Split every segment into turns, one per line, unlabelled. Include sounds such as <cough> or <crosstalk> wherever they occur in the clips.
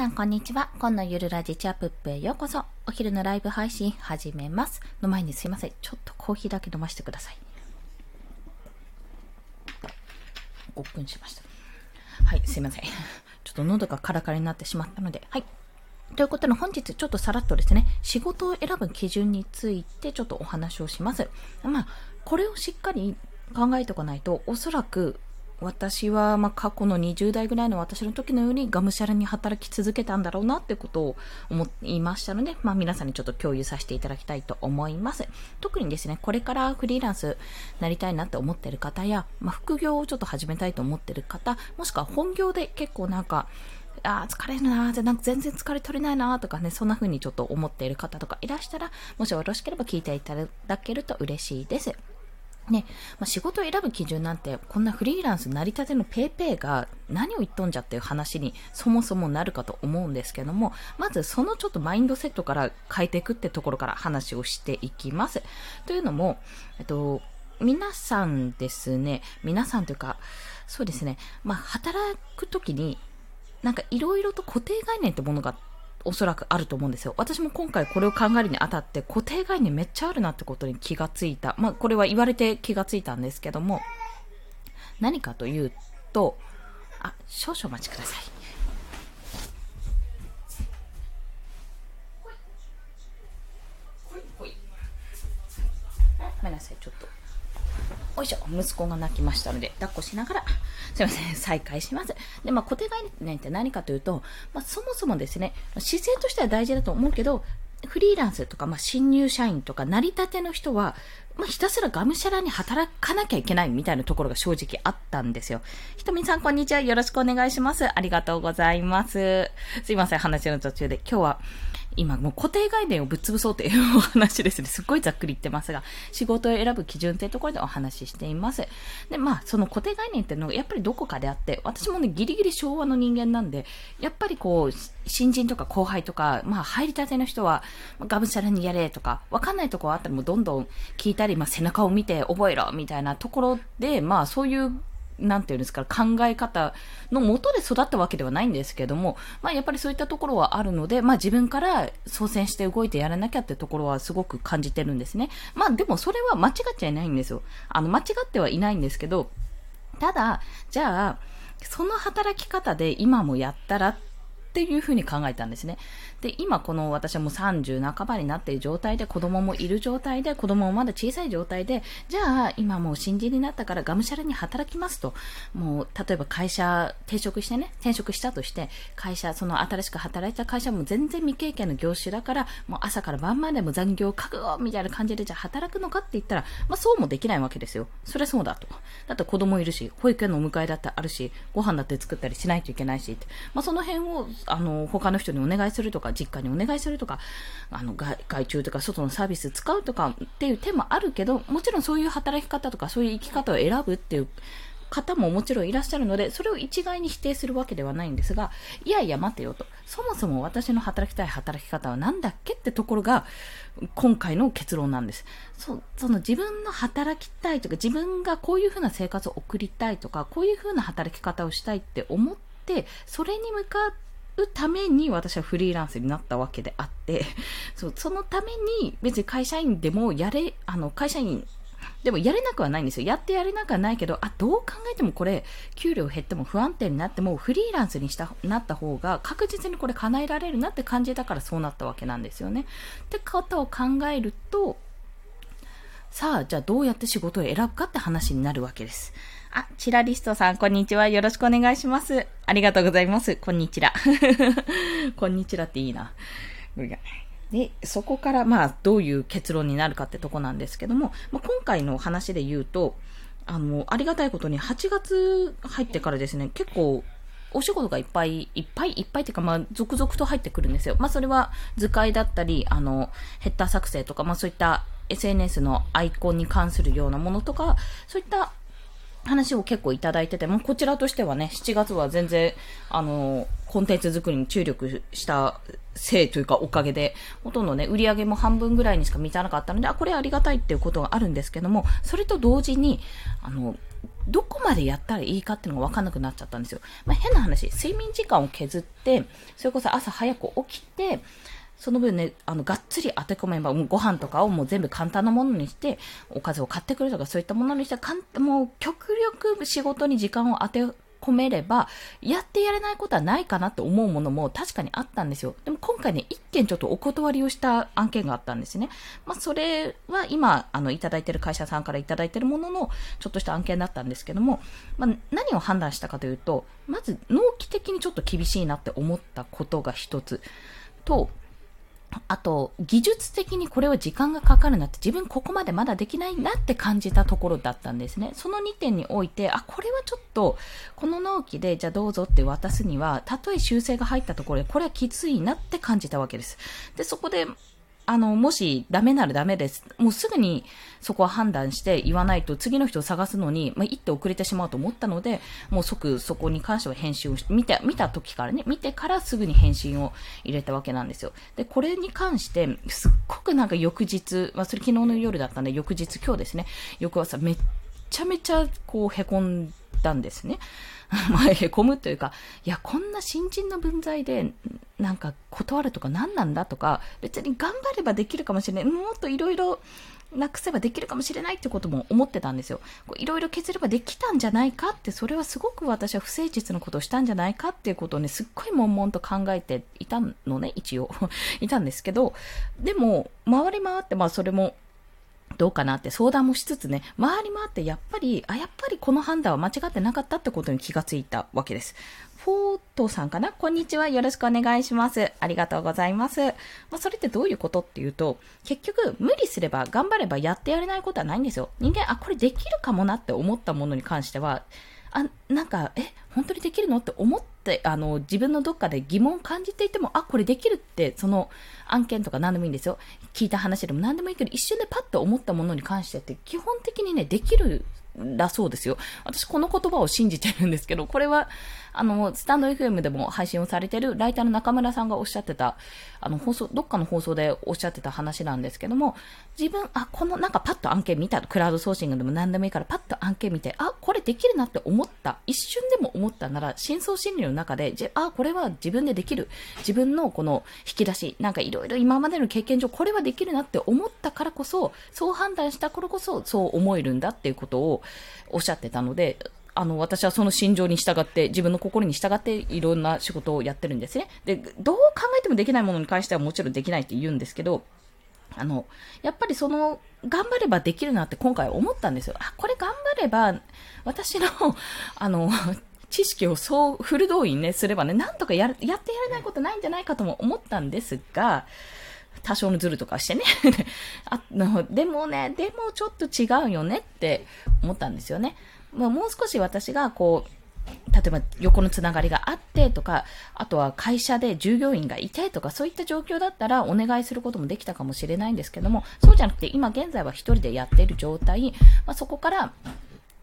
さんこんにちは。今のゆるラジチャップップへようこそ。お昼のライブ配信始めます。の前にすいません。ちょっとコーヒーだけ飲ませてください。5分しました。はい、すいません。ちょっと喉がカラカラになってしまったので、はい。ということで本日ちょっとさらっとですね、仕事を選ぶ基準についてちょっとお話をします。まあ、これをしっかり考えておかないと、おそらく私は、ま過去の20代ぐらいの私の時のようにがむしゃらに働き続けたんだろうなってことを思いましたので、まあ、皆さんにちょっと共有させていただきたいと思います。特にですね、これからフリーランスなりたいなって思ってる方や、まあ、副業をちょっと始めたいと思ってる方、もしくは本業で結構なんか、あ疲れるなーなんか全然疲れ取れないなとかね、そんな風にちょっと思っている方とかいらしたら、もしよろしければ聞いていただけると嬉しいです。ね、まあ、仕事を選ぶ基準なんて、こんなフリーランス成り立ての paypay が何を言っとんじゃっていう話にそもそもなるかと思うんですけども、まずそのちょっとマインドセットから変えていくってところから話をしていきます。というのも、えっと、皆さんですね、皆さんというか、そうですね、まあ、働くときに、なんかいろいろと固定概念ってものがおそらくあると思うんですよ。私も今回これを考えるにあたって固定概念めっちゃあるなってことに気がついた。まあこれは言われて気がついたんですけども、何かというと、あ、少々お待ちください。ごめんなさい、ちょっと。おいしょ、息子が泣きましたので、抱っこしながら、<laughs> すいません、再開します。で、まあ、固定概念って何かというと、まあ、そもそもですね、姿勢としては大事だと思うけど、フリーランスとか、まあ、新入社員とか、成り立ての人は、まあ、ひたすらがむしゃらに働かなきゃいけないみたいなところが正直あったんですよ。ひとみさん、こんにちは。よろしくお願いします。ありがとうございます。すいません、話の途中で。今日は、今もう固定概念をぶっ潰そうというお話ですね。<laughs> すっごいざっくり言ってますが、仕事を選ぶ基準っていうところでお話ししています。で、まあ、その固定概念っていうのがやっぱりどこかであって、私もね、ギリギリ昭和の人間なんで、やっぱりこう、新人とか後輩とか、まあ、入りたての人は、がむしゃらにやれとか、わかんないところあったらもうどんどん聞いたり、まあ、背中を見て覚えろみたいなところで、まあ、そういうなんていうんですか、考え方のもとで育ったわけではないんですけども、まあやっぱりそういったところはあるので、まあ自分から操船して動いてやらなきゃってところはすごく感じてるんですね。まあでもそれは間違っちゃいないんですよ。あの、間違ってはいないんですけど、ただ、じゃあ、その働き方で今もやったらっっていうふうに考えたんですね。で、今この私はもう30半ばになっている状態で、子供もいる状態で、子供もまだ小さい状態で、じゃあ今もう新人になったからがむしゃらに働きますと、もう例えば会社転職してね、転職したとして、会社、その新しく働いた会社も全然未経験の業種だから、もう朝から晩までも残業覚悟みたいな感じでじゃあ働くのかって言ったら、まあそうもできないわけですよ。それそうだと。だって子供いるし、保育園のお迎えだってあるし、ご飯だって作ったりしないといけないし、まあその辺を、あの、他の人にお願いするとか、実家にお願いするとか、あの外、外注とか外のサービス使うとかっていう手もあるけど、もちろんそういう働き方とか、そういう生き方を選ぶっていう方ももちろんいらっしゃるので、それを一概に否定するわけではないんですが、いやいや待てよと。そもそも私の働きたい働き方は何だっけってところが、今回の結論なんです。そその自分の働きたいとか、自分がこういうふうな生活を送りたいとか、こういうふうな働き方をしたいって思って、それに向かって、うために私はフリーランスになったわけであって、<laughs> そうそのために別に会社員でもやれ、あの、会社員でもやれなくはないんですよ。やってやれなくはないけど、あ、どう考えてもこれ、給料減っても不安定になっても、フリーランスにしたなった方が確実にこれ叶えられるなって感じだからそうなったわけなんですよね。ってことを考えると、さあ、じゃあどうやって仕事を選ぶかって話になるわけです。あ、チラリストさん、こんにちは。よろしくお願いします。ありがとうございます。こんにちは。<laughs> こんにちはっていいな。で、そこから、まあ、どういう結論になるかってとこなんですけども、まあ、今回の話で言うと、あの、ありがたいことに8月入ってからですね、結構、お仕事がいっぱいいっぱいいっぱいっていうか、まあ、続々と入ってくるんですよ。まあ、それは図解だったり、あの、ヘッダー作成とか、まあ、そういった SNS のアイコンに関するようなものとか、そういった話を結構いただいてて、もこちらとしてはね、7月は全然、あの、コンテンツ作りに注力したせいというかおかげで、ほとんどね、売り上げも半分ぐらいにしか満たなかったので、あ、これありがたいっていうことがあるんですけども、それと同時に、あの、どこまでやったらいいかっていうのがわかんなくなっちゃったんですよ。まあ、変な話、睡眠時間を削って、それこそ朝早く起きて、その分ね、あの、がっつり当て込めば、ご飯とかをもう全部簡単なものにして、おかずを買ってくるとかそういったものにして、かんもう極力仕事に時間を当て込めれば、やってやれないことはないかなって思うものも確かにあったんですよ。でも今回ね、一件ちょっとお断りをした案件があったんですね。まあ、それは今、あの、いただいてる会社さんからいただいてるものの、ちょっとした案件だったんですけども、まあ、何を判断したかというと、まず、納期的にちょっと厳しいなって思ったことが一つと、あと、技術的にこれは時間がかかるなって、自分ここまでまだできないなって感じたところだったんですね。その2点において、あ、これはちょっと、この納期で、じゃあどうぞって渡すには、たとえ修正が入ったところで、これはきついなって感じたわけです。で、そこで、あの、もしダメならダメです。もうすぐにそこは判断して言わないと次の人を探すのに、まあ、一手遅れてしまうと思ったので、もう即そこに関しては返信を見て、見た時からね、見てからすぐに返信を入れたわけなんですよ。で、これに関して、すっごくなんか翌日、まあ、それ昨日の夜だったんで、翌日今日ですね、翌朝めっちゃめちゃこう凹んだんですね。まあ、へこむというか、いや、こんな新人の分際で、なんか断るとか何なんだとか、別に頑張ればできるかもしれない。もっといろいろなくせばできるかもしれないってことも思ってたんですよ。いろいろ削ればできたんじゃないかって、それはすごく私は不誠実なことをしたんじゃないかっていうことをね、すっごい悶々と考えていたのね、一応。<laughs> いたんですけど、でも、回り回って、まあそれも、どうかなって相談もしつつね、回り回ってやっぱり、あ、やっぱりこの判断は間違ってなかったってことに気がついたわけです。フォートさんかな？こんにちは。よろしくお願いします。ありがとうございます。まあ、それってどういうことっていうと、結局、無理すれば、頑張ればやってやれないことはないんですよ。人間、あ、これできるかもなって思ったものに関しては、あ、なんか、え、本当にできるの？って思って、あの、自分のどっかで疑問を感じていても、あ、これできるって、その案件とか何でもいいんですよ。聞いた話でも何でもいいけど、一瞬でパッと思ったものに関してって、基本的にね、できるだそうですよ。私この言葉を信じてるんですけど、これは、あの、スタンド FM でも配信をされてるライターの中村さんがおっしゃってた、あの、放送、どっかの放送でおっしゃってた話なんですけども、自分、あ、このなんかパッと案件見た、クラウドソーシングでも何でもいいからパッと案件見て、あ、これできるなって思った、一瞬でも思ったなら、深層心理の中で、じあ、これは自分でできる。自分のこの引き出し、なんかいろいろ今までの経験上、これはできるなって思ったからこそ、そう判断したからこそ、そう思えるんだっていうことをおっしゃってたので、あの、私はその心情に従って、自分の心に従っていろんな仕事をやってるんですね。で、どう考えてもできないものに関してはもちろんできないって言うんですけど、あの、やっぱりその、頑張ればできるなって今回思ったんですよ。あ、これ頑張れば、私の、あの、知識をそうフル動員ね、すればね、なんとかややってやれないことないんじゃないかとも思ったんですが、多少のズルとかしてね <laughs> あの。でもね、でもちょっと違うよねって思ったんですよね。まあ、もう少し私がこう、例えば横のつながりがあってとか、あとは会社で従業員がいてとか、そういった状況だったらお願いすることもできたかもしれないんですけども、そうじゃなくて今現在は一人でやっている状態、まあ、そこから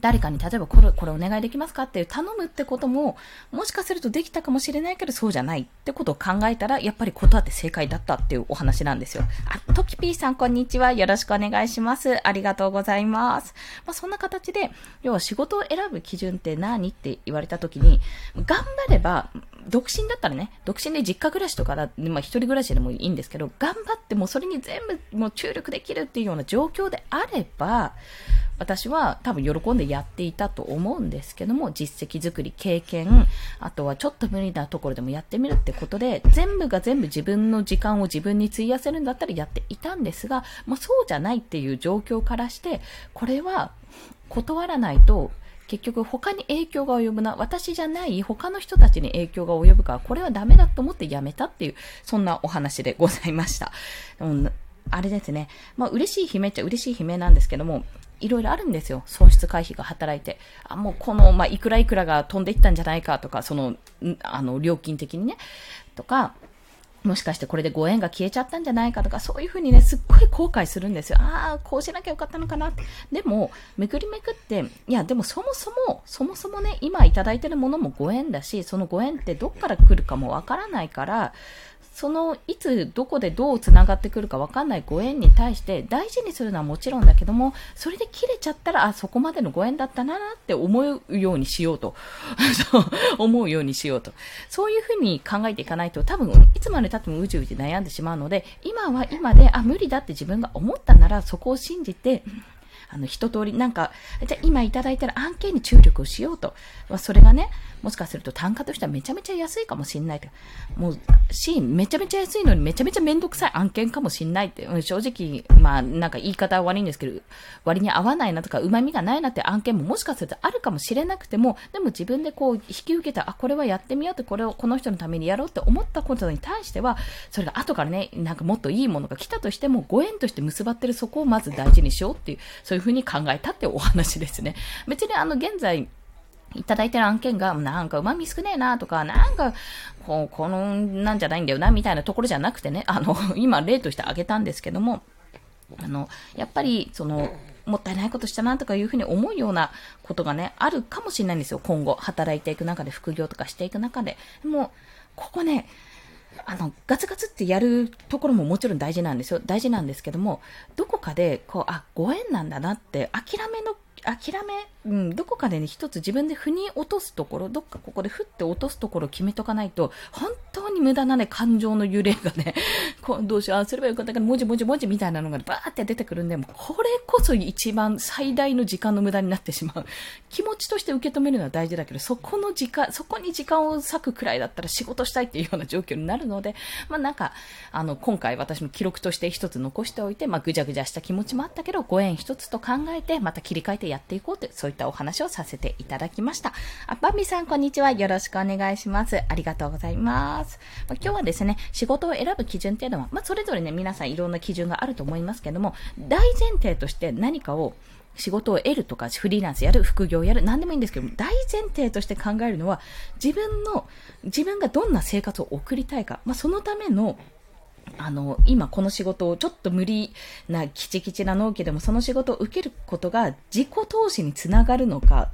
誰かに例えばこれ、これお願いできますかっていう頼むってことも、もしかするとできたかもしれないけどそうじゃないってことを考えたら、やっぱり断って正解だったっていうお話なんですよ。あ、トキピーさんこんにちは。よろしくお願いします。ありがとうございます。まあ、そんな形で、要は仕事を選ぶ基準って何って言われた時に、頑張れば、独身だったらね、独身で実家暮らしとかだ、まあ一人暮らしでもいいんですけど、頑張ってもそれに全部もう注力できるっていうような状況であれば、私は多分喜んでやっていたと思うんですけども、実績作り、経験、あとはちょっと無理なところでもやってみるってことで、全部が全部自分の時間を自分に費やせるんだったらやっていたんですが、まあそうじゃないっていう状況からして、これは断らないと、結局他に影響が及ぶな、私じゃない他の人たちに影響が及ぶから、これはダメだと思ってやめたっていう、そんなお話でございました。あれですね。まあ、嬉しい悲鳴っちゃ嬉しい悲鳴なんですけども、いろいろあるんですよ。損失回避が働いて。あ、もうこの、まあ、いくらいくらが飛んでいったんじゃないかとか、その、あの、料金的にね。とか、もしかしてこれでご縁が消えちゃったんじゃないかとか、そういうふうにね、すっごい後悔するんですよ。ああ、こうしなきゃよかったのかなって。でも、めくりめくって、いや、でもそもそも、そもそもね、今いただいてるものもご縁だし、そのご縁ってどっから来るかもわからないから、そのいつどこでどう繋がってくるかわかんないご縁に対して大事にするのはもちろんだけども、それで切れちゃったら、あ、そこまでのご縁だったなって思うようにしようと。<laughs> そう思うようにしようと。そういうふうに考えていかないと多分いつまで経ってもうじうじ悩んでしまうので、今は今で、あ、無理だって自分が思ったならそこを信じて、あの、一通り、なんか、じゃ今いただいてる案件に注力をしようと。まあ、それがね、もしかすると単価としてはめちゃめちゃ安いかもしんないと。もう、し、めちゃめちゃ安いのにめちゃめちゃめんどくさい案件かもしんないって、正直、まあ、なんか言い方は悪いんですけど、割に合わないなとか、旨味がないなって案件ももしかするとあるかもしれなくても、でも自分でこう、引き受けた、あ、これはやってみようって、これをこの人のためにやろうって思ったことに対しては、それが後からね、なんかもっといいものが来たとしても、ご縁として結ばってるそこをまず大事にしようっていう、そういうふうに考えたってお話ですね。<laughs> 別にあの、現在、いただいてる案件が、なんか旨味少ねえなとか、なんか、こう、この、なんじゃないんだよな、みたいなところじゃなくてね、あの、<laughs> 今例として挙げたんですけども、あの、やっぱり、その、もったいないことしたなとかいうふうに思うようなことがね、あるかもしれないんですよ。今後、働いていく中で、副業とかしていく中で。でも、ここね、あの、ガツガツってやるところももちろん大事なんですよ。大事なんですけども、どこかで、こう、あ、ご縁なんだなって、諦めの諦め、うん、どこかでね、一つ自分で腑に落とすところ、どっかここでふって落とすところを決めとかないと、本当に無駄なね、感情の揺れがね、<laughs> こうどうしよう、あすればよかったから、文字文字文字みたいなのがバーって出てくるんで、もこれこそ一番最大の時間の無駄になってしまう。<laughs> 気持ちとして受け止めるのは大事だけど、そこの時間、そこに時間を割くくらいだったら仕事したいっていうような状況になるので、まあなんか、あの、今回私の記録として一つ残しておいて、まあぐじゃぐじゃした気持ちもあったけど、ご縁一つと考えて、また切り替えてやっていこうって、そういったお話をさせていただきました。あ、バンビさん、こんにちは。よろしくお願いします。ありがとうございます。まあ、今日はですね、仕事を選ぶ基準っていうのは、まあ、それぞれね、皆さんいろんな基準があると思いますけども、大前提として何かを仕事を得るとか、フリーランスやる、副業やる、何でもいいんですけども、大前提として考えるのは、自分の、自分がどんな生活を送りたいか、まあ、そのためのあの、今この仕事をちょっと無理なきちきちな納期でもその仕事を受けることが自己投資につながるのか、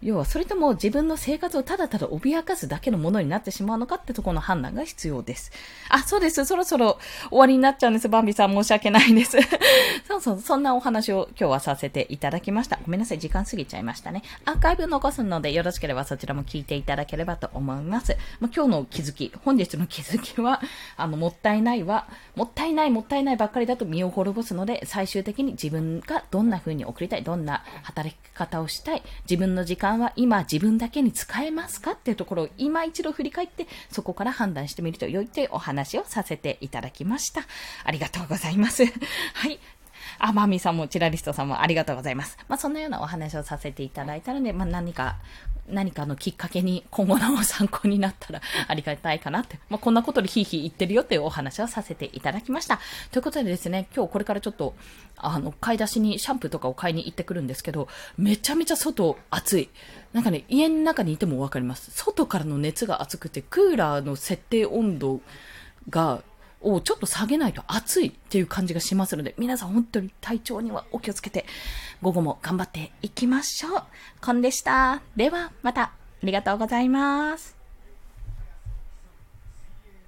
要は、それとも自分の生活をただただ脅かすだけのものになってしまうのかってとこの判断が必要です。あ、そうです。そろそろ終わりになっちゃうんです。バンビさん申し訳ないです。<laughs> そうそう、そんなお話を今日はさせていただきました。ごめんなさい。時間過ぎちゃいましたね。アーカイブ残すのでよろしければそちらも聞いていただければと思います。まあ、今日の気づき、本日の気づきは、<laughs> あの、もったいないは、もったいない、もったいないばっかりだと身を滅ぼすので、最終的に自分がどんな風に送りたい、どんな働き方をしたい、自分の時間間は今自分だけに使えますかっていうところを今一度振り返って、そこから判断してみると良いというお話をさせていただきました。ありがとうございます。はい。あ、マミさんもチラリストさんもありがとうございます。まあ、そのようなお話をさせていただいたので、まあ、何か、何かのきっかけに今後の参考になったら <laughs> ありがたいかなって、まあ、こんなことでヒーヒー言ってるよっていうお話をさせていただきました。ということでですね、今日これからちょっと、あの、買い出しにシャンプーとかを買いに行ってくるんですけど、めちゃめちゃ外暑い。なんかね、家の中にいてもわかります。外からの熱が暑くて、クーラーの設定温度がをちょっと下げないと暑いっていう感じがしますので、皆さん本当に体調にはお気をつけて、午後も頑張っていきましょう。コンでした。では、また、ありがとうございます。